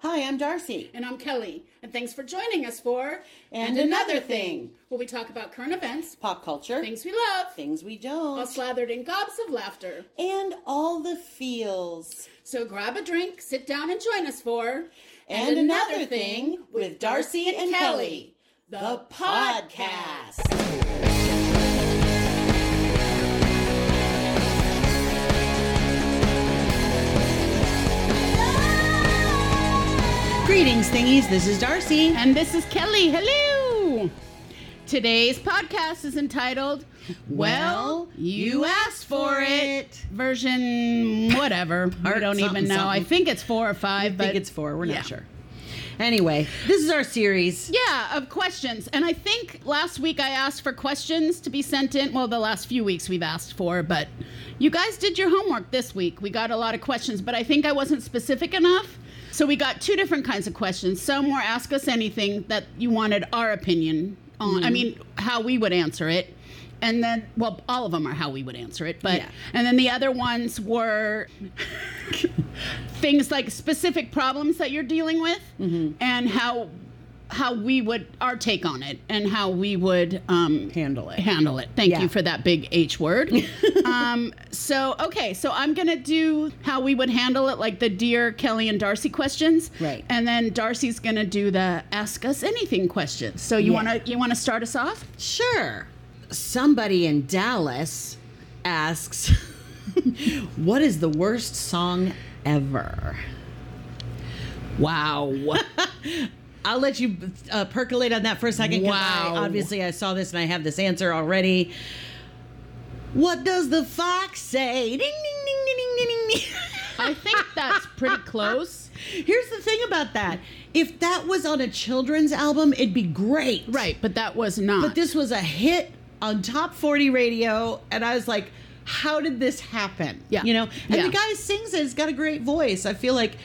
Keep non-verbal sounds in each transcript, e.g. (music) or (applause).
Hi, I'm Darcy. And I'm Kelly. And thanks for joining us for And Another Thing. where we talk about current events, Pop culture, things we love, things we don't, all slathered in gobs of laughter. and all the feels. So grab a drink, sit down, and join us for And, Another Thing with Darcy and Kelly, the podcast. Greetings, thingies. This is Darcy. And this is Kelly. Hello. Today's podcast is entitled Well, You Asked for It. Version whatever. (laughs) I don't even something, know. I think it's four or five, I but think it's four. We're not sure. Anyway, this is our series. Yeah, of questions. And I think last week I asked for questions to be sent in. Well, the last few weeks we've asked for, but you guys did your homework this week. We got a lot of questions, but I think I wasn't specific enough. So we got two different kinds of questions. Some were ask us anything that you wanted our opinion on. I mm-hmm. mean, how we would answer it. And then, well, all of them are how we would answer it, but Yeah. and then the other ones were (laughs) things like specific problems that you're dealing with mm-hmm. and how how we would our take on it and how we would um, Handle it. handle it. Thank Yeah. you for that big H word. (laughs) um, so okay, so I'm gonna do how we would handle it, like the dear Kelly and Darcy questions, Right. And then Darcy's gonna do the ask us anything questions. So you Yeah. wanna you wanna start us off? Sure. Somebody in Dallas asks, (laughs) What is the worst song ever? Wow. (laughs) I'll let you uh, percolate on that for a second. 'cause I- Wow. obviously, I saw this and I have this answer already. What does the fox say? Ding, ding, ding, ding, ding, ding, ding. I think that's pretty close. (laughs) Here's the thing about that. If that was on a children's album, it'd be great. Right, but that was not. But this was a hit on top 40 radio, and I was like, how did this happen? Yeah. You know? And Yeah. the guy sings it he's got a great voice. I feel like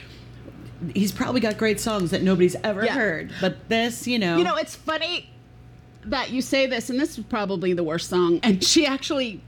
he's probably got great songs that nobody's ever Yeah. heard. But this, you know. You know, it's funny that you say this, and this is probably the worst song. And she actually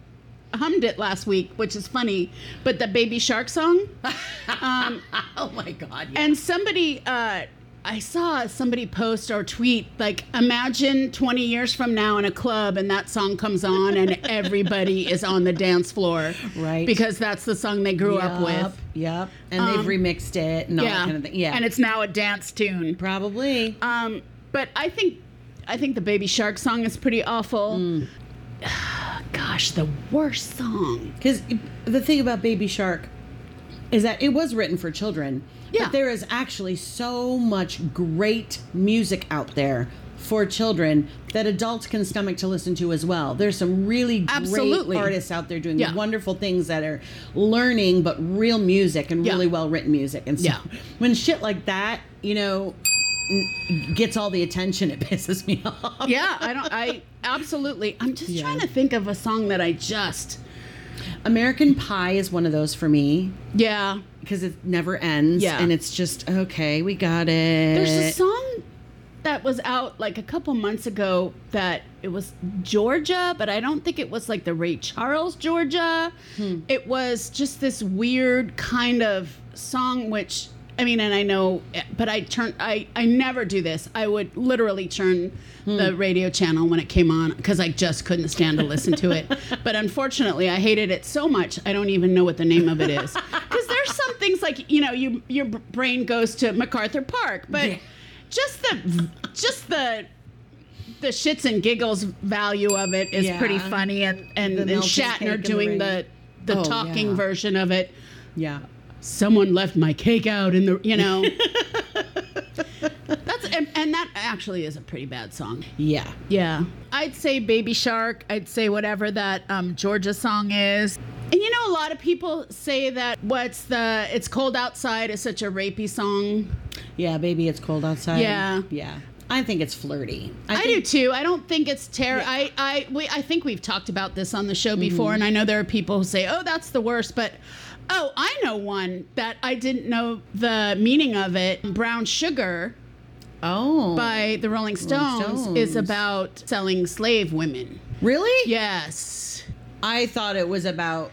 hummed it last week, which is funny. But the Baby Shark song, (laughs) um, oh my God. yeah. and somebody, uh, I saw somebody post or tweet like, imagine 20 years from now in a club, and that song comes on, and (laughs) everybody is on the dance floor, Right. Because that's the song they grew up with. Yep, Yep. And Um, they've remixed it and all Yeah, that kind of thing. Yeah. and it's now a dance tune. probably. Um, but I think I think the Baby Shark song is pretty awful. Mm. (sighs) Gosh, the worst song. Because the thing about Baby Shark is that it was written for children. Yeah. But there is actually so much great music out there for children that adults can stomach to listen to as well. There's some really great artists out there doing Yeah. wonderful things that are learning but real music and Yeah. really well written music. And so Yeah. (laughs) when shit like that, you know, gets all the attention, it (laughs) pisses me off. Yeah, I don't. I absolutely. I'm just trying to think of a song that I just. American Pie is one of those for me. Yeah, because it never ends. Yeah. And it's just, okay, we got it. there's a song that was out like a couple months ago that it was Georgia, but I don't think it was like the Ray Charles Georgia. Hmm. It was just this weird kind of song, which I mean, and I know, but I turn, I, I never do this. I would literally turn Hmm. the radio channel when it came on because I just couldn't stand to listen to it. (laughs) but unfortunately, I hated it so much I don't even know what the name of it is. Because some things like you know, you your brain goes to MacArthur Park, but Yeah. just the just the the shits and giggles value of it is Yeah. pretty funny and and, and Shatner doing the the Oh, talking yeah. version of it Yeah. someone left my cake out in the you know (laughs) and, and that actually is a pretty bad song Yeah. yeah i'd say baby shark i'd say whatever that um, georgia song is and you know a lot of people say that what's the it's cold outside is such a rapey song Yeah, baby, it's cold outside. Yeah. Yeah. I think it's flirty. I, think, do too. I don't think it's terrible. I I we, I think we've talked about this on the show before, and I know there are people who say, "Oh, that's the worst," but oh, I know one that I didn't know the meaning of it. Brown Sugar Oh. by the Rolling Stones, is Stones. about selling slave women. Really? Yes. I thought it was about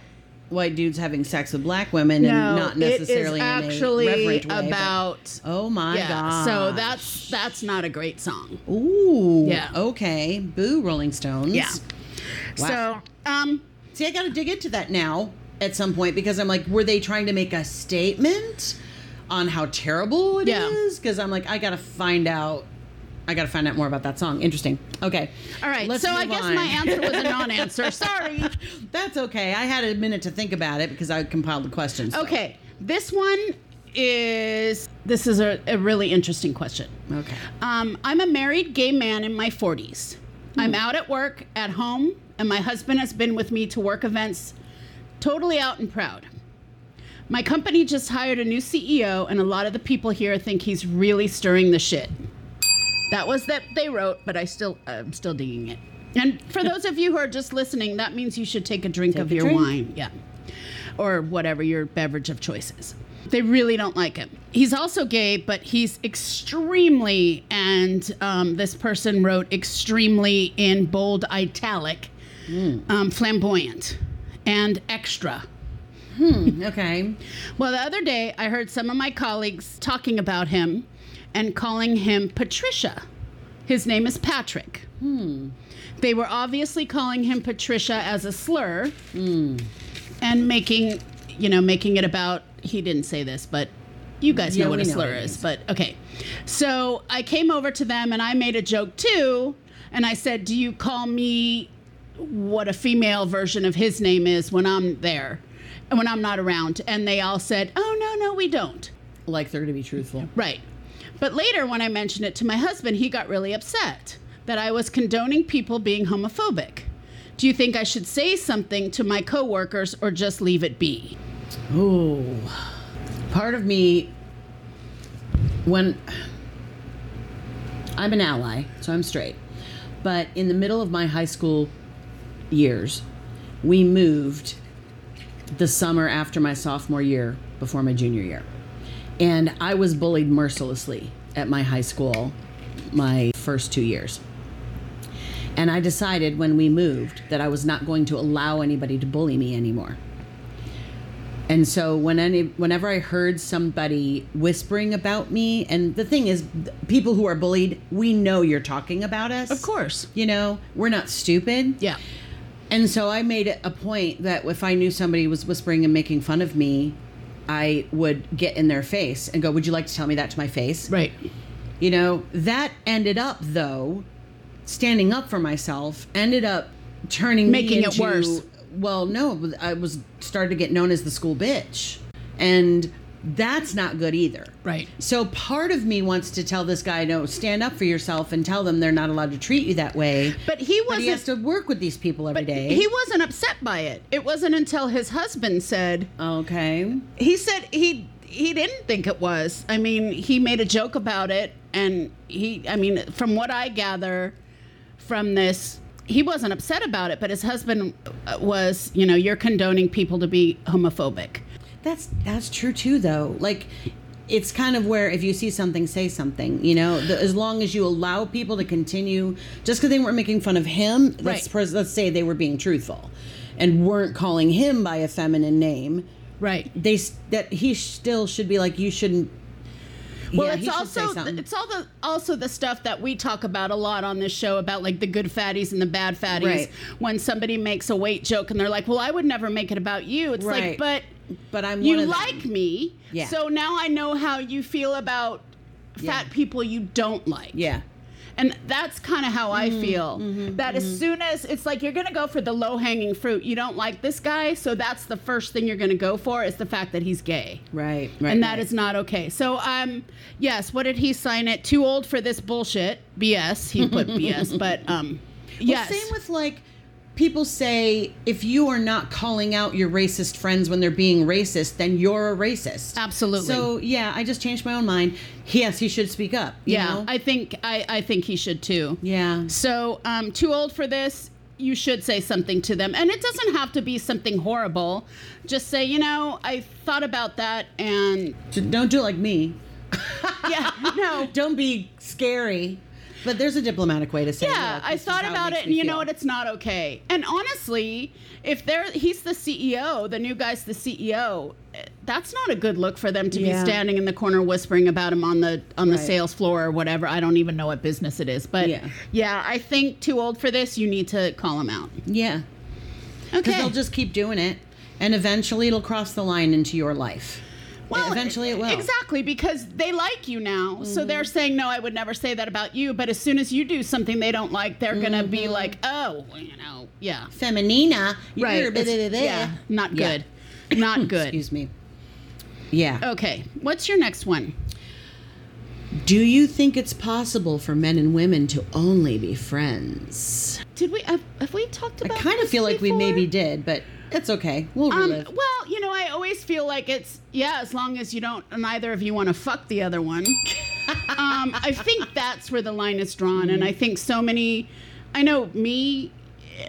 white dudes having sex with black women and not necessarily it is in a actually reverent way, but- about. oh my yeah, god! so that's that's not a great song. ooh Yeah. okay. Boo, Rolling Stones. Yeah. Wow. So, um, See, I got to dig into that now at some point because I'm like, were they trying to make a statement on how terrible it Yeah. Because I'm like, I got to find out. I got to find out more about that song. Interesting. Okay. all right. Let's so I guess on. my answer was a (laughs) non-answer. Sorry. That's okay. I had a minute to think about it because I compiled the questions. so- Okay, this one is this is a, a really interesting question. Okay. Um, I'm a married gay man in my 40s. I'm out at work, at home, and my husband has been with me to work events, totally out and proud. My company just hired a new CEO, and a lot of the people here think he's really stirring the shit. That was that they wrote, but I still I'm still digging it. And for (laughs) those of you who are just listening, that means you should take a drink Take of a your drink. wine, yeah, or whatever your beverage of choice is. They really don't like him. He's also gay, but he's extremely, and um, this person wrote extremely in bold italic, um, flamboyant, and extra. Okay. Well, the other day I heard some of my colleagues talking about him and calling him Patricia. His name is Patrick. Hmm. They were obviously calling him Patricia as a slur and making, you know, making it about, he didn't say this, but you guys Yeah, know what a know slur what is. But okay. So I came over to them and I made a joke too. And I said, Do you call me what a female version of his name is when I'm there, when I'm not around? And they all said, Oh, no, no, we don't. Like they're going to be truthful. Right. But later, when I mentioned it to my husband, he got really upset that I was condoning people being homophobic. Do you think I should say something to my coworkers or just leave it be? Ooh. Part of me, when I'm an ally, so I'm straight, but in the middle of my high school years, we moved the summer after my sophomore year before my junior year. And I was bullied mercilessly at my high school my first two years. And I decided when we moved that I was not going to allow anybody to bully me anymore. And so when any, whenever I heard somebody whispering about me, and the thing is, people who are bullied, we know you're talking about us. Of course. You know, we're not stupid. Yeah. And so I made it a point that if I knew somebody was whispering and making fun of me, I would get in their face and go, Would you like to tell me that to my face? Right. You know, that ended up, though, standing up for myself, ended up turning me Making it into- worse. Well, no, I was started to get known as the school bitch. And that's not good either. Right. So part of me wants to tell this guy, no, stand up for yourself and tell them they're not allowed to treat you that way. But he But he has to work with these people every But day. he wasn't upset by it. It wasn't until his husband said, okay. he said he he didn't think it was. I mean, he made a joke about it, and he. I mean, from what I gather from this, he wasn't upset about it, but his husband uh, was. You know, you're condoning people to be homophobic. That's that's true too, though. Like, it's kind of where if you see something, say something. You know, the, as long as you allow people to continue, just because they weren't making fun of him, let's Right. pres- let's say they were being truthful, and weren't calling him by a feminine name. Right. They that he still should be like you shouldn't. Well, yeah, it's also it's all the also the stuff that we talk about a lot on this show about like the good fatties and the bad fatties. Right. When somebody makes a weight joke and they're like, "Well, I would never make it about you." It's Right. like, but but I'm you one of them. like me, Yeah. so now I know how you feel about fat people you don't like. Yeah. And that's kind of how I Mm-hmm, feel. That as soon as it's like you're going to go for the low hanging fruit, you don't like this guy, so that's the first thing you're going to go for is the fact that he's gay. Right. Right. and that right. is not okay. So, um, yes, what did he sign it? Too old for this bullshit. BS. He put BS, (laughs) but um, Well, yes. Same with like people say if you are not calling out your racist friends when they're being racist, then you're a racist. Absolutely. So yeah, I just changed my own mind. Yes, he should speak up. you yeah, know? I think I, I think he should too. yeah. So, um, too old for this. You should say something to them, and it doesn't have to be something horrible. Just say, you know, I thought about that, and Don't do it like me. (laughs) yeah, no, (laughs) Don't be scary. But there's a diplomatic way to say. That. Yeah, I thought about it, and you know what? It's not okay. And honestly, if they're he's the CEO, the new guy's the CEO. That's not a good look for them to Yeah. be standing in the corner whispering about him on the on the Right. sales floor or whatever. I don't even know what business it is, but Yeah. yeah, I think too old for this. You need to call him out. Yeah, Okay. because they'll just keep doing it, and eventually it'll cross the line into your life. Eventually it will. Mm-hmm. Exactly, because they like you now. So they're saying, no, I would never say that about you. But as soon as you do something they don't like, they're going to be Mm-hmm. like, oh, you know, yeah. Feminina, Right. a bit it's- of that. yeah. Not Yeah. good. Not (laughs) good. Excuse me. Yeah. Okay. What's your next one? Do you think it's possible for men and women to only be friends? Did we have, have we talked about? I kind of feel like we maybe did, but it's okay. We'll Um, relive. well, you know, I always feel like it's yeah, as long as you don't, neither of you want to fuck the other one. (laughs) um, I think that's where the line is drawn, and I think so many. I know me,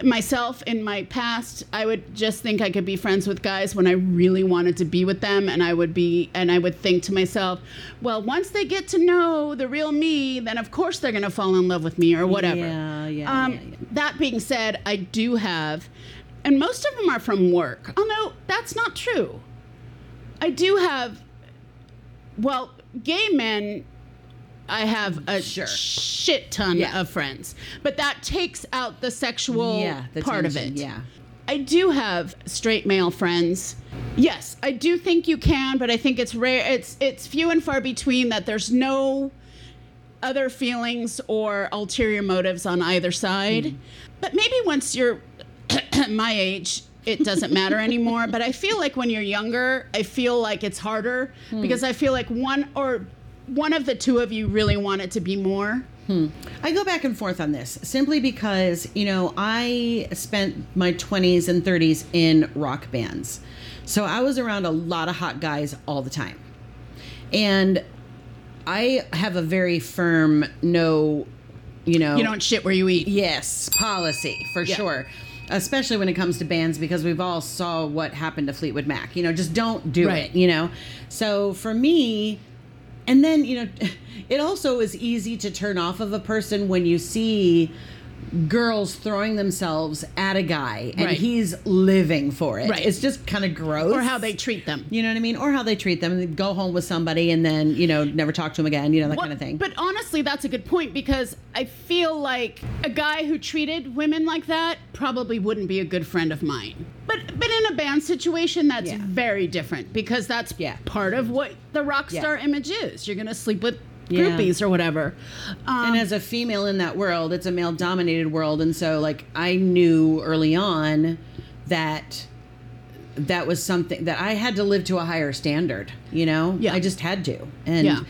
myself, in my past, I would just think I could be friends with guys when I really wanted to be with them, and I would be, and I would think to myself, well, once they get to know the real me, then of course they're gonna fall in love with me or whatever. Yeah, yeah, Um, yeah, yeah. That being said, I do have, and most of them are from work. Although that's not true. I do have, well, gay men. I have a Sure. shit ton Yeah. of friends, but that takes out the sexual yeah, the part of it. Yeah. I do have straight male friends. Yes, I do think you can, but I think it's rare. It's it's few and far between that there's no other feelings or ulterior motives on either side. Mm. But maybe once you're (clears throat) my age, it doesn't matter anymore. But I feel like when you're younger, I feel like it's harder hmm. because I feel like one or one of the two of you really want it to be more. Hmm. I go back and forth on this simply because, you know, I spent my 20s and 30s in rock bands. So I was around a lot of hot guys all the time. And I have a very firm no, you know, You don't shit where you eat. yes, policy for Yeah. sure. Especially when it comes to bands because we've all saw what happened to Fleetwood Mac. You know, just don't do Right. it, you know. So for me, and then, you know, (laughs) it also is easy to turn off of a person when you see girls throwing themselves at a guy and Right. he's living for it. Right. It's just kind of gross. Or how they treat them. you know what I mean? Or how they treat them. They go home with somebody and then, you know, never talk to them again, you know, that Well, kind of thing. But honestly, that's a good point because I feel like a guy who treated women like that probably wouldn't be a good friend of mine. But but in a band situation, that's Yeah. very different because that's Yeah. part of what the rock Yeah. star image is. You're gonna sleep with Yeah. groupies or whatever. Um, and as a female in that world, it's a male dominated world. And so, like, I knew early on that that was something that I had to live to a higher standard, you know? Yeah. I just had to. And, Yeah.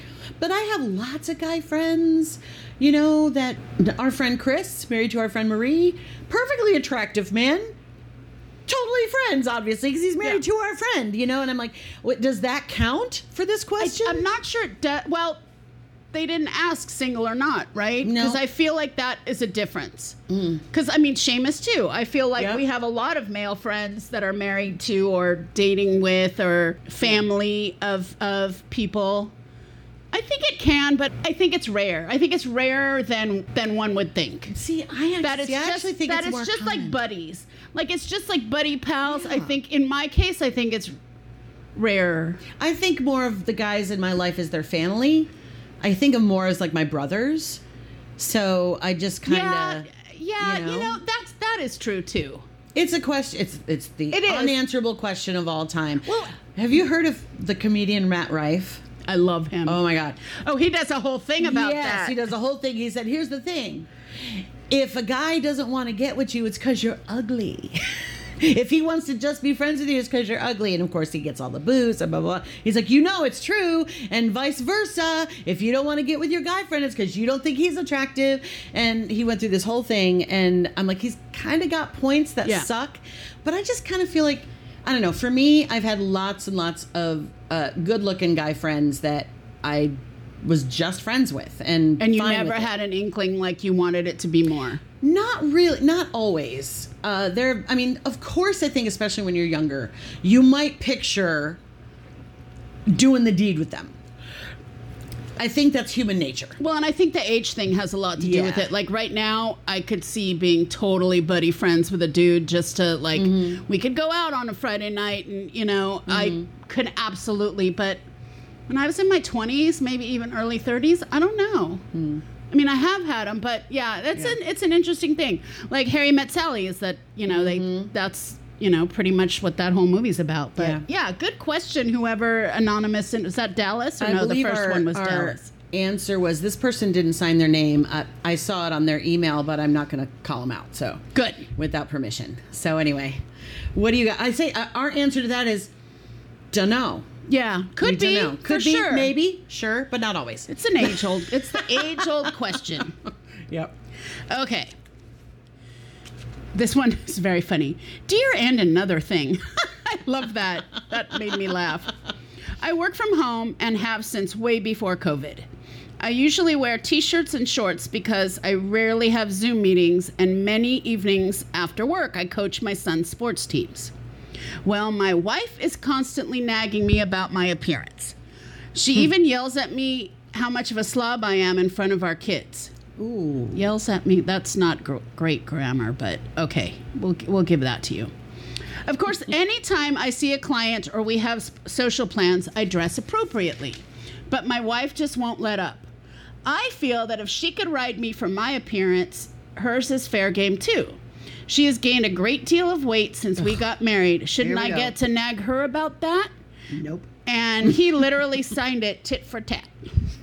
but I have lots of guy friends, you know, that our friend Chris, married to our friend Marie, perfectly attractive man. Totally friends, obviously, because he's married Yeah. to our friend, you know. And I'm like, what does that count for this question? I'm not sure. Do- well, they didn't ask single or not, right? No. Mm. Because I feel like that is a difference. Because I mean, Seamus too. I feel like Yep. we have a lot of male friends that are married to or dating with or family of of people. I think it can, but I think it's rare. I think it's rarer than than one would think. see, I, That it's see, I actually think that it's, it's, just common. like buddies. Like it's just like buddy pals. I think in my case, I think it's rarer. I think more of the guys in my life is their family. I think of more as like my brothers. So I just kind of. yeah. you You know? know, that's that is true too. It's a question. It's it's the It unanswerable question of all time. Well- have you heard of the comedian Matt Rife? I love him. Oh my god. Oh, he does a whole thing about yes, that. he does a whole thing. He said, "Here's the thing: if a guy doesn't want to get with you, it's because you're ugly." (laughs) (laughs) If he wants to just be friends with you, it's because you're ugly. And of course, he gets all the booze and blah, blah, blah. He's like, you know, it's true. And vice versa. If you don't want to get with your guy friend, it's because you don't think he's attractive. And he went through this whole thing. And I'm like, he's kind of got points that Yeah. suck. But I just kind of feel like, I don't know. For me, I've had lots and lots of uh, good looking guy friends that I was just friends with. And, and you never with it. had an inkling like you wanted it to be more. Not really, not always. Uh, there, I mean, of course, I think, especially when you're younger, you might picture doing the deed with them. I think that's human nature. Well, and I think the age thing has a lot to do with it. Like right now, I could see being totally buddy friends with a dude just to like Mm-hmm. we could go out on a Friday night and you know, I could absolutely, but when I was in my 20s, maybe even early 30s, I don't know. I mean, I have had them, but yeah, that's. Yeah. an it's an interesting thing. Like Harry Met Sally is that, you know, they that's you know, pretty much what that whole movie's about. But Mm-hmm. Yeah. yeah, good question. Whoever anonymous and was that Dallas or I no? The first our, one was our Dallas. answer was this person didn't sign their name. I, I saw it on their email, but I'm not going to call them out. So Good. without permission. So anyway, what do you got? I say uh, our answer to that is dunno. Yeah, could be. dunno. Could be, sure. maybe, sure, but not always. It's an age old. It's the age old question. (laughs) Yep. Okay. This one (laughs) is very funny. Dear and another thing. (laughs) I love that. That made me laugh. I work from home and have since way before COVID. I usually wear t shirts and shorts because I rarely have Zoom meetings, and many evenings after work, I coach my son's sports teams. Well, my wife is constantly nagging me about my appearance. She hmm. even yells at me how much of a slob I am in front of our kids Ooh. yells at me. That's not gr- great grammar, but okay, we'll we'll give that to you. Of course, (laughs) anytime I see a client or we have social plans, I dress appropriately. But my wife just won't let up. I feel that if she could ride me for my appearance, hers is fair game too. She has gained a great deal of weight since we got married. Shouldn't I go. get to nag her about that? Nope. And he literally (laughs) signed it tit for tat.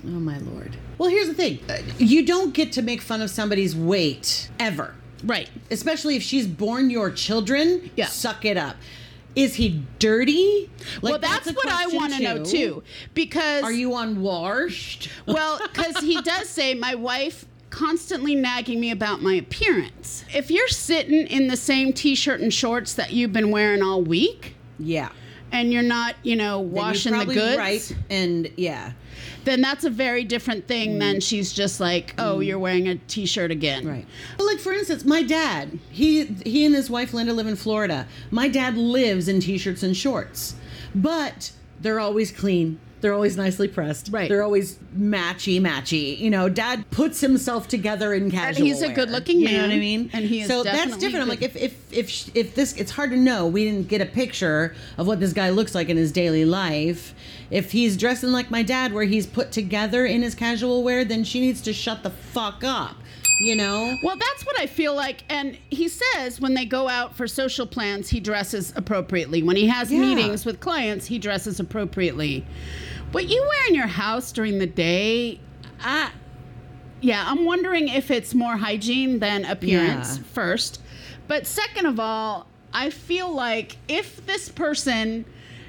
Oh my lord. Well, here's the thing. Uh, You don't get to make fun of somebody's weight ever. Right. Especially if she's born your children. Yeah. Suck it up. Is he dirty? Like, well, that's, a what I want to know too. Because Are you unwashed? Well, because he (laughs) does say my wife constantly nagging me about my appearance. If you're sitting in the same t-shirt and shorts that you've been wearing all week Yeah. and you're not, you know, washing the probably goods, Right. And yeah. then that's a very different thing than she's just like, "Oh, you're wearing a t-shirt again." Mm. Right. But like for instance, my dad, he he and his wife Linda live in Florida. My dad lives in t-shirts and shorts. But they're always clean. They're always nicely pressed. Right. They're always matchy matchy. You know, dad puts himself together in casual. he's a wear. good-looking man. You know what I mean? and he is So that's different. I'm like if if if if this it's hard to know. We didn't get a picture of what this guy looks like in his daily life. If he's dressing like my dad where he's put together in his casual wear, then she needs to shut the fuck up. You know? Well, that's what I feel like. And he says when they go out for social plans, he dresses appropriately. When he has Yeah. meetings with clients, he dresses appropriately. What you wear in your house during the day, I, yeah, I'm wondering if it's more hygiene than appearance Yeah. first. But second of all, I feel like if this person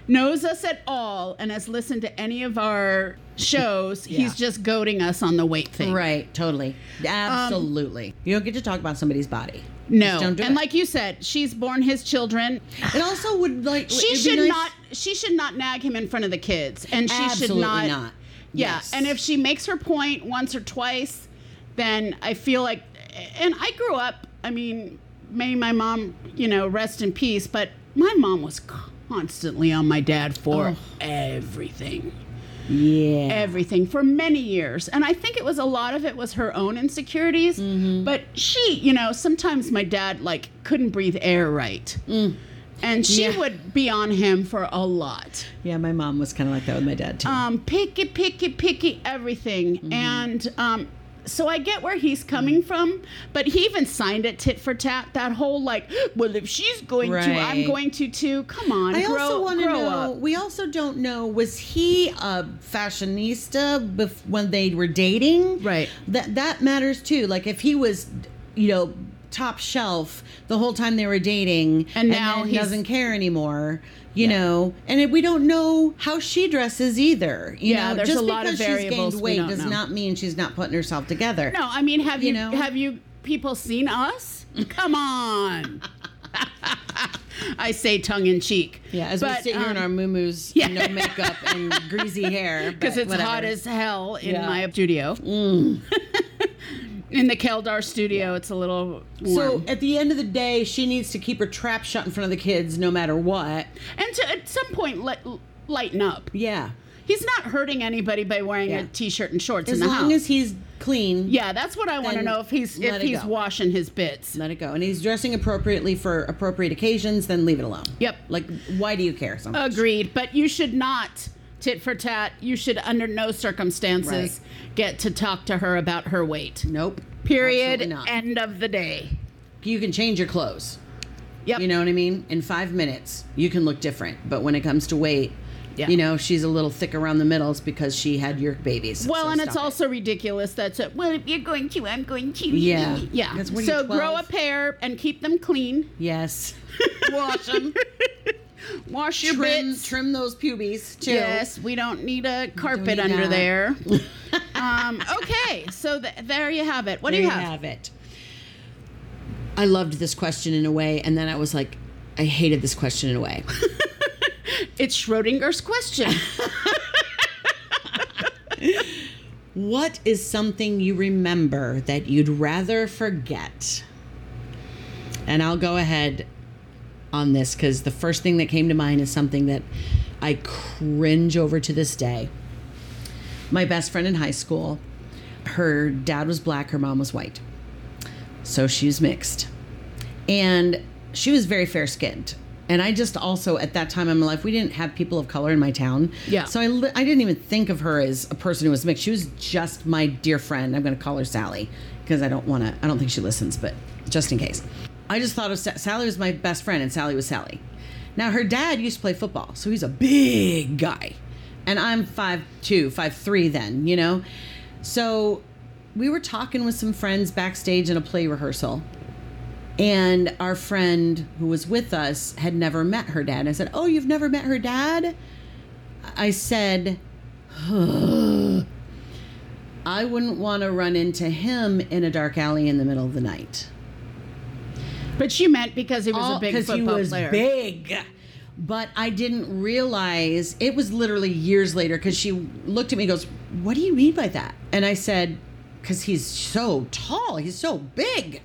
knows us at all and has listened to any of our shows, Yeah. he's just goading us on the weight thing. Right, totally. Absolutely. Um, you don't get to talk about somebody's body. No, do and it. like you said, she's born his children. It also would like She should nice- not. She should not nag him in front of the kids, and she Absolutely should not. not. Yeah, Yes. and if she makes her point once or twice, then I feel like. And I grew up. I mean, may my mom, you know, rest in peace. But my mom was constantly on my dad for Oh. everything Yeah. everything for many years. And I think it was a lot of it was her own insecurities. Mm-hmm. But she, you know, sometimes my dad like couldn't breathe air right. And she Mm. Yeah. would be on him for a lot. yeah, my mom was kind of like that with my dad too. Um, picky, picky, picky, everything. Mm-hmm. And um, so I get where he's coming mm. from, but he even signed it tit for tat. That whole like, well, if she's going to, I'm going to too. Come on, I grow, also want to know. up. We also don't know. Was he a fashionista bef- when they were dating? Right. That that matters too. Like if he was, you know, top shelf the whole time they were dating, And now then he's- doesn't care anymore. You know, and it, we don't know how she dresses either. You Yeah, know, there's just a lot of because she's variables gained weight does know. not mean she's not putting herself together. No, I mean, have you, You know? have you people seen us? Come on. (laughs) I say tongue in cheek. Yeah, as But, we sit here in um, our moo (laughs) yeah. no makeup and greasy hair, (laughs) because it's whatever. hot as hell in Yeah. Mm. my studio. In the Keldar studio, it's a little warm. So at the end of the day, she needs to keep her trap shut in front of the kids, no matter what. and to at some point, let lighten up. Yeah, He's not hurting anybody by wearing Yeah. a t-shirt and shorts As in the long house. as he's clean, yeah, that's what I want to know if he's if he's go. washing his bits. let it go. And he's dressing appropriately for appropriate occasions, then leave it alone. Yep. Like, why do you care so much? Agreed. But you should not tit for tat. You should, under no circumstances, get to talk to her about her weight. Nope. Period. End of the day. you can change your clothes. Yep. You know what I mean? In five minutes, you can look different. But when it comes to weight, Yeah. you know, she's a little thick around the middle. It's because she had your babies. Well, So and it's it. also ridiculous. That's it. Well, if you're going to, I'm going to. Yeah. Yeah. That's what are you, so grow a pair and keep them clean. Yes. (laughs) Wash them. (laughs) Wash your trim, bits. trim those pubes, too. Yes, we don't need a carpet need under that. there. (laughs) um, okay, so th- there you have it. What there do you have? have it. I loved this question in a way, and then I was like, I hated this question in a way. (laughs) It's Schrodinger's question. (laughs) What is something you remember that you'd rather forget? And I'll go ahead on this because the first thing that came to mind is something that I cringe over to this day. My best friend in high school, her dad was black, her mom was white. So she was mixed. And she was very fair skinned. And I just also, at that time in my life, we didn't have people of color in my town. Yeah. So I, li- I didn't even think of her as a person who was mixed. She was just my dear friend. I'm going to call her Sally because I don't want to, I don't think she listens, but just in case. I just thought of Sa- Sally was my best friend and Sally was Sally. Now, her dad used to play football, so he's a big guy. And I'm 5'2, 5'3 then, you know? So we were talking with some friends backstage in a play rehearsal. And our friend who was with us had never met her dad. I said, Oh, you've never met her dad? I said, I wouldn't want to run into him in a dark alley in the middle of the night. But you meant because he was All- a big football he was player. big. But I didn't realize it was literally years later because she looked at me and goes, What do you mean by that? And I said, Because he's so tall, he's so big,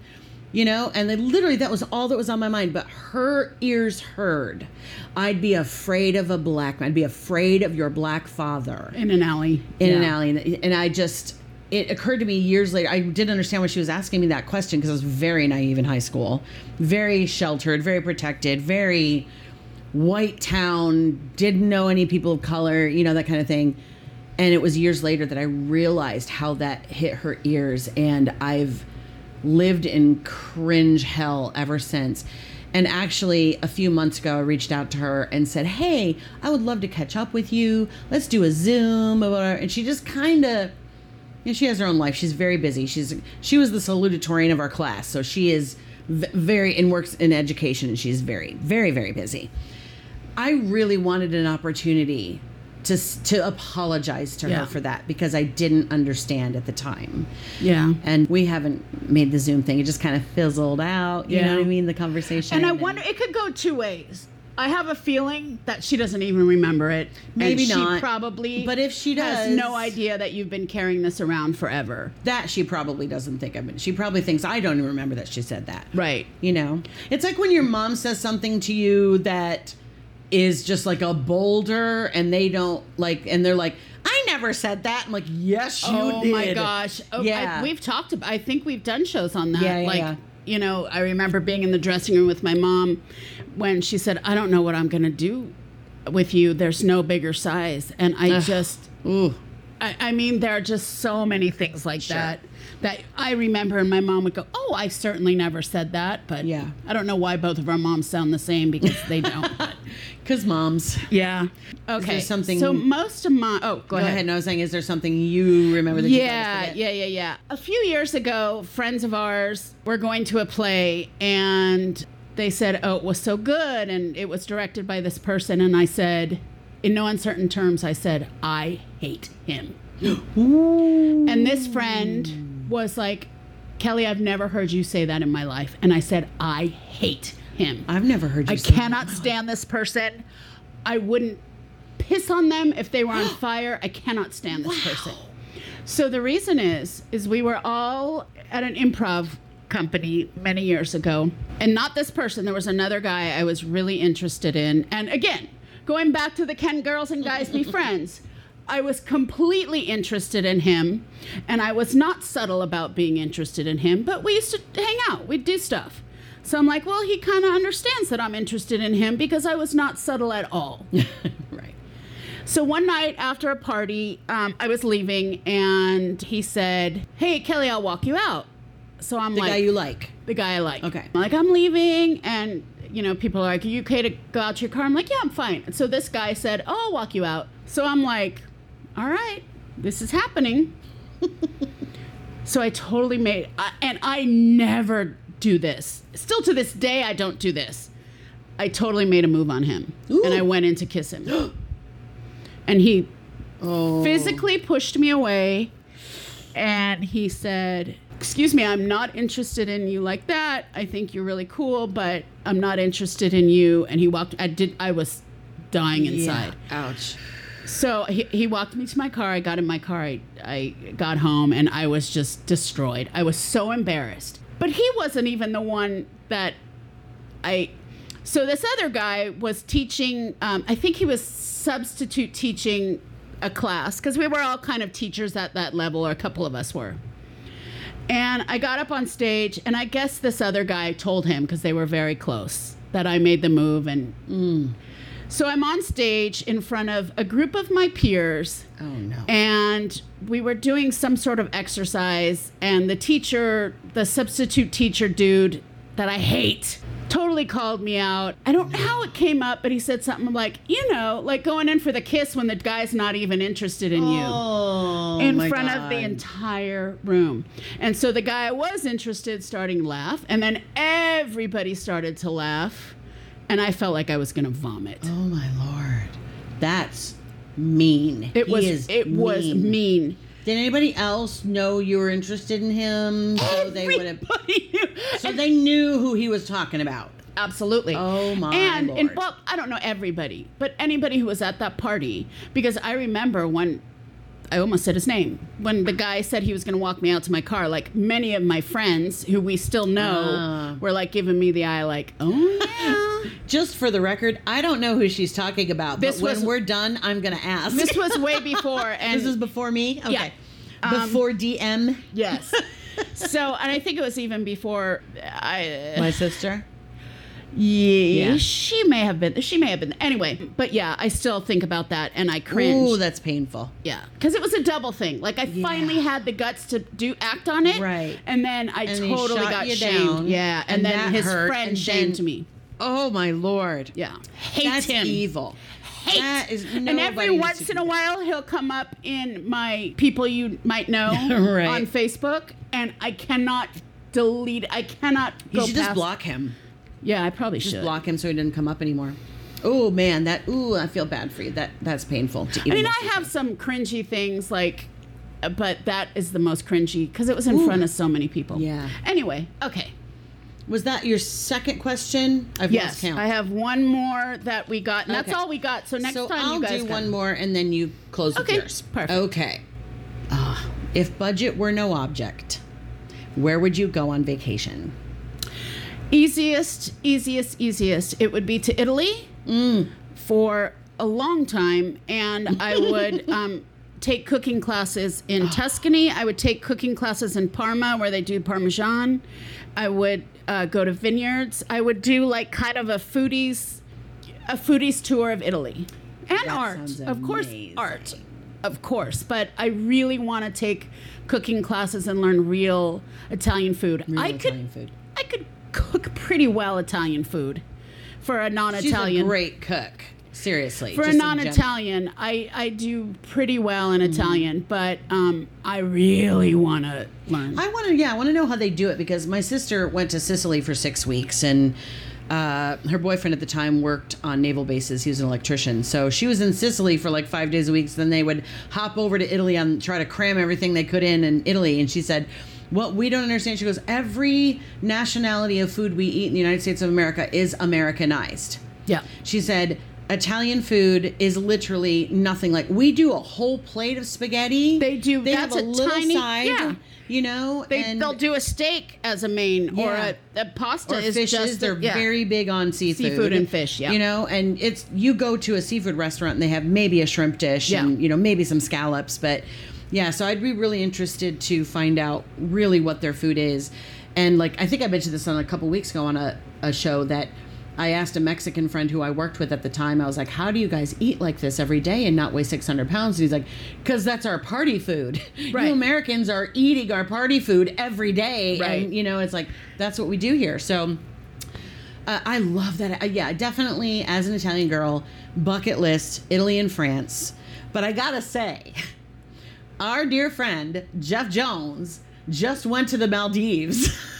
you know? And then literally that was all that was on my mind. But her ears heard. I'd be afraid of a black man, I'd be afraid of your black father In an alley. in an alley and i just it occurred to me years later i didn't understand why she was asking me that question because i was very naive in high school very sheltered very protected very white town didn't know any people of color you know that kind of thing and it was years later that i realized how that hit her ears and i've lived in cringe hell ever since and actually, a few months ago, I reached out to her and said, Hey, I would love to catch up with you. Let's do a Zoom. And she just kind of, you know, she has her own life. She's very busy. She's She was the salutatorian of our class. So she is very, and works in education, and she's very, very, very busy. I really wanted an opportunity to, to apologize to Yeah. her for that because I didn't understand at the time Yeah. and we haven't made the Zoom thing. It just kind of fizzled out. You Yeah. know what I mean? The conversation. And I wonder, it could go two ways. I have a feeling that she doesn't even remember it. Maybe and not. She probably, But if she does, has no idea that you've been carrying this around forever. that she probably doesn't think I've been. She probably thinks I don't even remember that she said that. Right. You know, it's like when your mom says something to you that is just like a boulder, and they don't like, and they're like, "I never said that." I'm like, "Yes, you oh did." my gosh. Oh, Yeah. I, we've talked about. I think we've done shows on that. Yeah, yeah, like, yeah. You know, I remember being in the dressing room with my mom when she said, "I don't know what I'm going to do with you. There's no bigger size," and I Ugh. just. Ooh. I, I mean, there are just so many things like that that I remember, and my mom would go, "Oh, I certainly never said that," but Yeah. I don't know why both of our moms sound the same because they don't. but- (laughs) Because moms. yeah. Okay. something- So most of my oh, go, Go ahead. ahead. And I was saying, is there something you remember that you Yeah, forget? yeah, yeah, yeah. A few years ago, friends of ours were going to a play and they said, Oh, it was so good. And it was directed by this person. And I said, in no uncertain terms, I said, I hate him. And this friend was like, Kelly, I've never heard you say that in my life. And I said, I hate him. I've never heard you I say that. cannot stand this person. I wouldn't piss on them if they were on (gasps) fire. I cannot stand this person. So the reason is is we were all at an improv company many years ago and not this person there was another guy I was really interested in and again going back to the can girls and guys be (laughs) friends I was completely interested in him, and I was not subtle about being interested in him, but we used to hang out, we'd do stuff. So I'm like, well, he kind of understands that I'm interested in him because I was not subtle at all. (laughs) right. So one night after a party, um, I was leaving, and he said, "Hey, Kelly, I'll walk you out." So I'm The like, the guy you like. the guy I like. Okay. I'm like, I'm leaving, and you know, people are like, Are you okay to go out to your car? I'm like, Yeah, I'm fine. And so this guy said, Oh, I'll walk you out. So I'm like, All right, this is happening. (laughs) so I totally made, I, and I never do this. Still to this day, I don't do this. I totally made a move on him, Ooh. and I went in to kiss him, (gasps) and he Oh. physically pushed me away and he said excuse me i'm not interested in you like that i think you're really cool but i'm not interested in you and he walked i did i was dying inside Yeah. Ouch. so he, he walked me to my car i got in my car I, I got home and i was just destroyed i was so embarrassed but he wasn't even the one that i so this other guy was teaching um, i think he was substitute teaching a class because we were all kind of teachers at that level or a couple of us were. And i got up on stage and i guess this other guy told him because they were very close that i made the move and so i'm on stage in front of a group of my peers Oh no. and we were doing some sort of exercise and the teacher the substitute teacher dude that i hate totally called me out i don't know how it came up but he said something like you know like going in for the kiss when the guy's not even interested in you Oh, in front God. of the entire room. And so the guy I was interested starting to laugh, and then everybody started to laugh, and I felt like I was going to vomit. Oh my lord. That's mean. It He was is it was mean. Did anybody else know you were interested in him? So they would have. So And- they knew who he was talking about. Absolutely. Oh, my and, And well, I don't know everybody, but anybody who was at that party, because I remember when I almost said his name when the guy said he was going to walk me out to my car. Like many of my friends who we still know Ah. were like giving me the eye, like, "Oh yeah." Just for the record, I don't know who she's talking about. This but when we're done, I'm gonna ask. this was way (laughs) before, and This is before me. Okay. Yeah. Um, Before DM. yes. (laughs) so, and I think it was even before I. My sister. yeah, Yeah. she may have been. She may have been. Anyway, but yeah, I still think about that, and I cringe. Ooh, that's painful. Yeah, because it was a double thing. Like I finally had the guts to do act on it, Right. And then I And totally got shamed. down, yeah, and, and then his hurt, friend shamed then- me. Oh my lord. Yeah, hate That's him. evil. Hate. That is and every once in a while, he'll come up in my people you might know (laughs) Right. on Facebook, and I cannot delete. I cannot. You should just block him. Yeah, I probably Just should. block him so he doesn't come up anymore. Oh man, that ooh, I feel bad for you. That that's painful. To I mean, I have some cringy things like, uh, but that is the most cringy because it was in front of so many people. Yeah. Anyway, okay. Was that your second question? I've Yes, lost count. I have one more that we got, and that's all we got. So next so time I'll you guys do one more, and then you close with Okay, yours. perfect. Okay. Ah, if budget were no object, where would you go on vacation? Easiest, easiest, easiest. It would be to Italy Mm. for a long time, and I (laughs) would um, take cooking classes in Tuscany. I would take cooking classes in Parma, where they do Parmesan. I would uh, go to vineyards. I would do like kind of a foodies, a foodies tour of Italy, and That art, of course, art. Of course, but I really want to take cooking classes and learn real Italian food. Real I could food. I could cook pretty well Italian food for a non-Italian. She's a great cook. Seriously. for a just in non-Italian, I, I do pretty well Mm-hmm. in Italian, but um, I really want to learn. I want to, yeah, I want to know how they do it because my sister went to Sicily for six weeks and uh, her boyfriend at the time worked on naval bases. He was an electrician. So she was in Sicily for like five days a week. So then they would hop over to Italy and try to cram everything they could in in Italy. And she said, what we don't understand, she goes, every nationality of food we eat in the United States of America is Americanized. yeah, She said, Italian food is literally nothing like we do a whole plate of spaghetti. They do- They that's have a, a little tiny- side, yeah. you know. They, and, they'll do a steak as a main, Yeah. or a, a pasta or is fishes. just They're yeah. very big on seafood, Seafood and fish, yeah. You know, and it's you go to a seafood restaurant and they have maybe a shrimp dish Yeah. and you know maybe some scallops, but yeah. So I'd be really interested to find out really what their food is, and like I think I mentioned this on a couple weeks ago on a, a show that. I asked a Mexican friend who I worked with at the time. I was like, "How do you guys eat like this every day and not weigh 600 pounds?" And he's like, "Cause that's our party food. (laughs) Right. You Americans are eating our party food every day, Right. and you know it's like that's what we do here." So uh, I love that. Uh, yeah, definitely as an Italian girl, bucket list Italy and France. But I gotta say, (laughs) our dear friend Jeff Jones just went to the Maldives (laughs)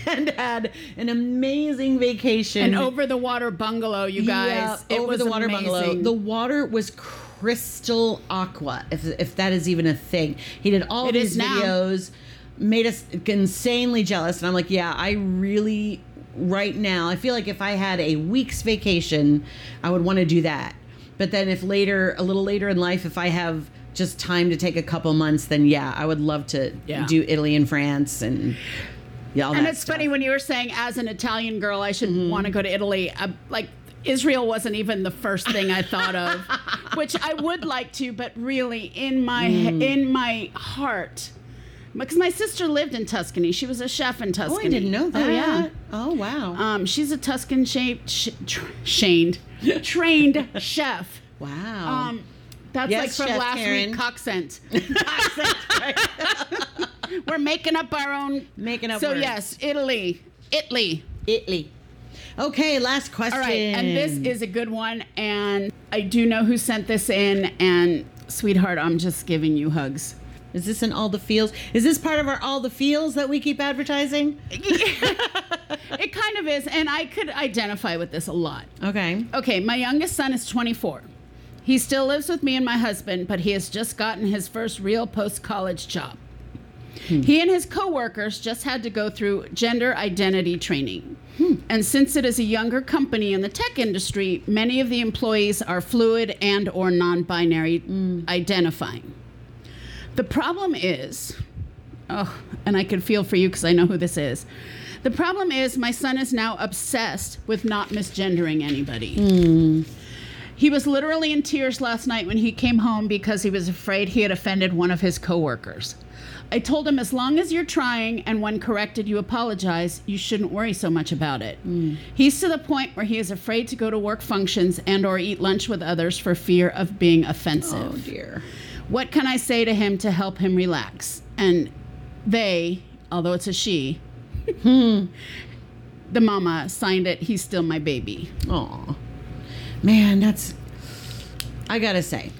(laughs) and had an amazing vacation. An over the water bungalow, you guys. Yeah, it over was the water amazing. bungalow. The water was crystal aqua, if, if that is even a thing. He did all It these is now. videos, made us insanely jealous, and I'm like, yeah, I really right now I feel like if I had a week's vacation, I would want to do that. But then if later, a little later in life, if I have just time to take a couple months, then yeah, I would love to Yeah. do Italy and France and yeah, and it's stuff. funny when you were saying, as an Italian girl, I should Mm-hmm. want to go to Italy. Uh, like Israel wasn't even the first thing I thought of, (laughs) which I would like to, but really in my Mm. in my heart, because my sister lived in Tuscany. She was a chef in Tuscany. Oh. I didn't know that. Oh yeah. Oh wow. Um, she's a Tuscan shaped, sh- tr- shaned, trained (laughs) chef. wow. Um, that's Yes, like from Chef last Karen. week, Coxent. (laughs) We're making up our own. Making up So words. yes, Italy, Italy. Italy. Okay, last question. All right, and this is a good one, and I do know who sent this in, and sweetheart, I'm just giving you hugs. Is this in all the feels? Is this part of our all the feels that we keep advertising? (laughs) It kind of is, and I could identify with this a lot. Okay. Okay, my youngest son is 24. He still lives with me and my husband, but he has just gotten his first real post college job. Hmm. He and his coworkers just had to go through gender identity training. Hmm. And since it is a younger company in the tech industry, many of the employees are fluid and or non-binary hmm. identifying. The problem is, oh, and I can feel for you because I know who this is. The problem is, my son is now obsessed with not misgendering anybody. He was literally in tears last night when he came home because he was afraid he had offended one of his coworkers. I told him as long as you're trying and when corrected you apologize, you shouldn't worry so much about it. Hmm. He's to the point where he is afraid to go to work functions and or eat lunch with others for fear of being offensive. Oh dear. What can I say to him to help him relax? And they, although it's a she, hmm. (laughs) the mama signed it, he's still my baby. Aw. Man, that's I gotta say.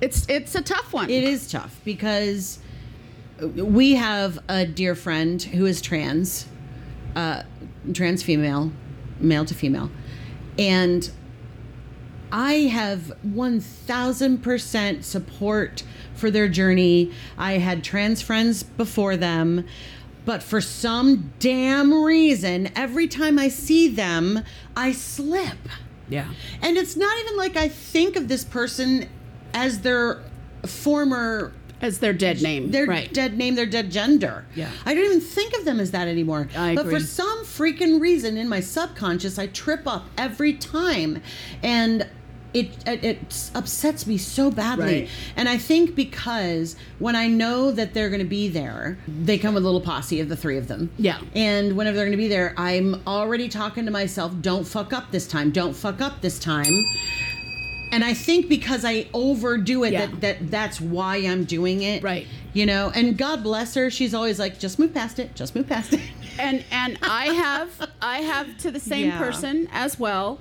It's it's a tough one. It is tough because we have a dear friend who is trans, uh, trans female, male to female, and I have 1000% support for their journey. I had trans friends before them, but for some damn reason, every time I see them, I slip. Yeah. And it's not even like I think of this person as their former As their dead name. their right. dead name, their dead gender. Yeah. I don't even think of them as that anymore. I but agree. for some freaking reason in my subconscious, I trip up every time, and it it, it upsets me so badly. Right. And I think because when I know that they're going to be there, they come with a little posse of the three of them. Yeah. And whenever they're going to be there, I'm already talking to myself, "Don't fuck up this time. Don't fuck up this time." And I think because I overdo it, Yeah. that, that that's why I'm doing it. Right. You know, and God bless her. She's always like, just move past it. Just move past it. and and I have I have to the same Yeah. person as well.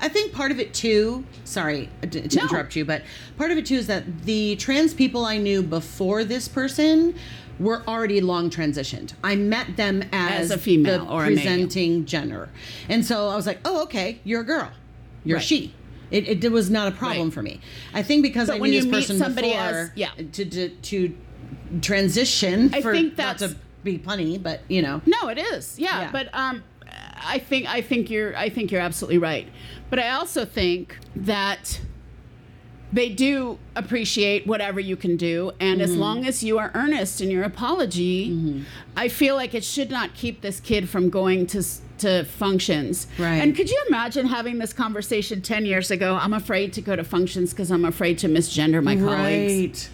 I think part of it too, sorry to, to No. interrupt you, but part of it too is that the trans people I knew before this person were already long transitioned. I met them as, As a female the or presenting gender. And so I was like, oh, okay, you're a girl. You're Right. she. It, it, was not a problem Right. for me. I think because But I when knew this person somebody before as- yeah. to, to, to transition I for think not that's- to be punny, but you know. No, it is. Yeah, Yeah. but um I think I think you're I think you're absolutely right. But I also think that they do appreciate whatever you can do and Mm-hmm. as long as you are earnest in your apology i feel like it should not keep this kid from going to to functions Right. and could you imagine having this conversation 10 years ago i'm afraid to go to functions because i'm afraid to misgender my colleagues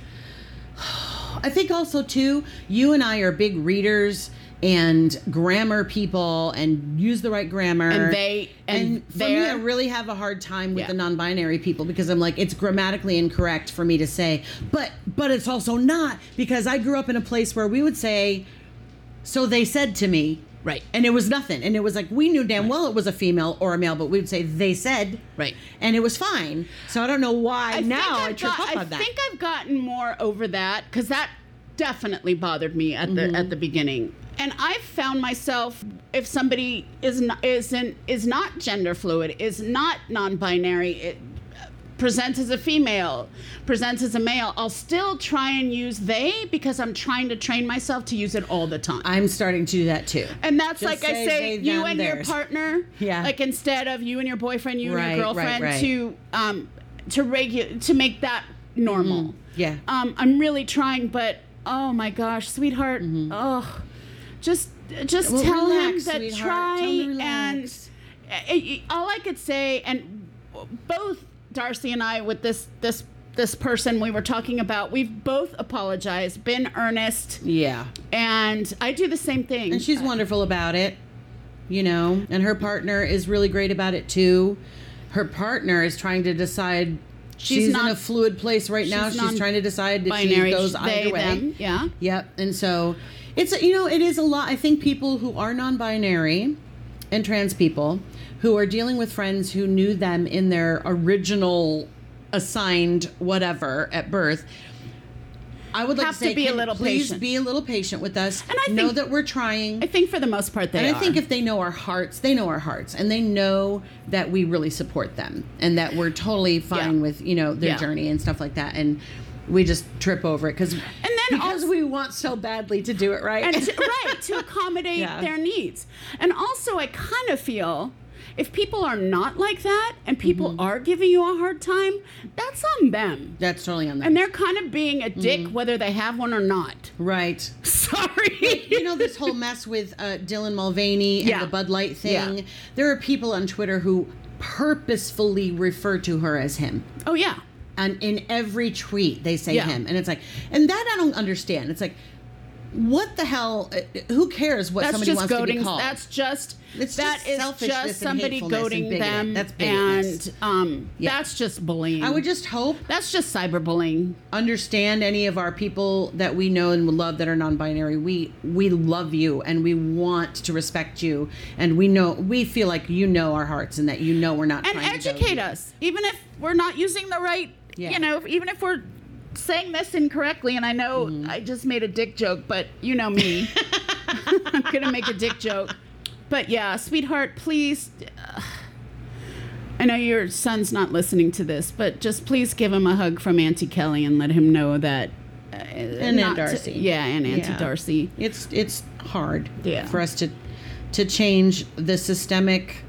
Right. (sighs) I think also too, you and I are big readers and grammar people and use the right grammar. And they- and for me, I really have a hard time with Yeah. the non-binary people because I'm like, it's grammatically incorrect for me to say, but but it's also not because I grew up in a place where we would say, so they said to me. Right. And it was nothing. And it was like, we knew damn well it was a female or a male, but we would say, they said. Right. And it was fine. So I don't know why I now I trip got- up I on that. think I've gotten more over that because that definitely bothered me at the Mm-hmm. at the beginning. And I've found myself if somebody is not isn't is not gender fluid, is not non-binary, it presents as a female, presents as a male, I'll still try and use they because I'm trying to train myself to use it all the time. I'm starting to do that too. And that's Just like I say say, they, you them, and theirs. your partner. Yeah. Like instead of you and your boyfriend, you Right, and your girlfriend, right. to um to regu- to make that normal. Mm-hmm. Yeah. Um, I'm really trying, but oh my gosh, sweetheart, oh, just just. Well, tell relax, him that try him and uh, uh, all I could say, and both Darcy and I with this this this person we were talking about, we've both apologized, been earnest, Yeah. and I do the same thing. And she's wonderful about it, you know, and her partner is really great about it too. Her partner is trying to decide. She's She's, in a fluid place right now. she's She's trying to decide if she binary, goes they, either way. them, yeah. Yep. And so it's you know it is a lot. I think people who are non-binary and trans people who are dealing with friends who knew them in their original assigned whatever at birth. I would like Have to to be a little please patient. be a little patient with us. And I know think- that we're trying. I think for the most part they are. and I are. think if they know our hearts, they know our hearts, and they know that we really support them, and that we're totally fine Yeah. with you know their Yeah. journey and stuff like that, and we just trip over it because And then because also- we want so badly to do it right. and to, (laughs) right to accommodate Yeah. their needs. And also, I kind of feel if people are not like that and people Mm-hmm. are giving you a hard time, that's on them. That's totally on them. And they're kind of being a dick Mm-hmm. whether they have one or not. right. (laughs) Sorry. you know this whole mess with uh, Dylan Mulvaney and Yeah. the Bud Light thing. Yeah. There are people on Twitter who purposefully refer to her as him. oh yeah. And in every tweet they say Yeah. him and it's like and that i don't understand it's like what the hell uh, who cares what That's somebody wants to goading. be called That's just It's that just is just somebody goading them, That's bigotness. and um, Yeah. that's just bullying. i would just hope That's just cyberbullying. understand any of our people that we know and love that are non-binary we we love you and we want to respect you and we know we feel like you know our hearts and that you know we're not and educate us even if we're not using the right Yeah. you know even if we're saying this incorrectly and i know Mm-hmm. i just made a dick joke but you know me (laughs) i'm gonna make a dick joke but yeah sweetheart please uh, i know your son's not listening to this but just please give him a hug from auntie kelly and let him know that uh, and Aunt to- Darcy. yeah and auntie Yeah. darcy It's it's hard Yeah. for us to to change the systemic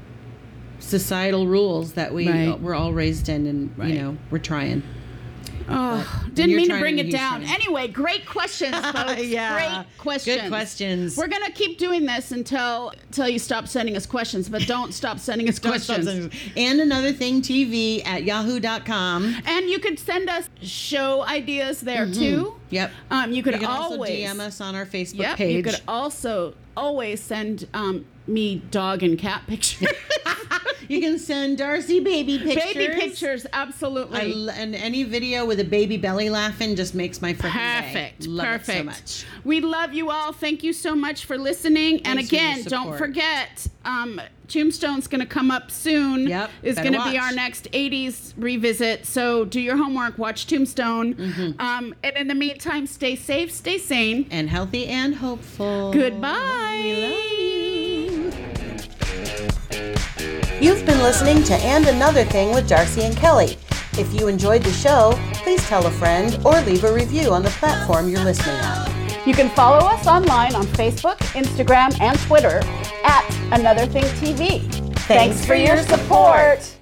societal rules that we Right. we're all raised in, and Right. you know we're trying. Oh, didn't mean to bring it down. trying. Anyway, great questions, (laughs) folks. Yeah. Great questions. Good questions. We're gonna keep doing this until until you stop sending us questions, but don't stop sending us (laughs) questions. And another thing, TV at yahoo.com. And you could send us show ideas there too. Yep. Um, you could You can always also DM us on our Facebook Yep. page. You could also always send um, me dog and cat pictures, (laughs) You can send Darcy baby pictures. baby pictures. Absolutely. l- and any video with a baby belly laughing just makes my freaking day. Perfect. Love Perfect. so much. We love you all. Thank you so much for listening. and Thanks for again, don't forget, um, Tombstone's going to come up soon. Yep, Is going to be our next 80s revisit. So do your homework, watch Tombstone. Mm-hmm. Um, and in the meantime, stay safe, stay sane. And healthy and hopeful. Goodbye. You've been listening to And Another Thing with Darcy and Kelly. If you enjoyed the show, please tell a friend or leave a review on the platform you're listening on. You can follow us online on Facebook, Instagram, and Twitter at Another Thing TV. Thanks for your support.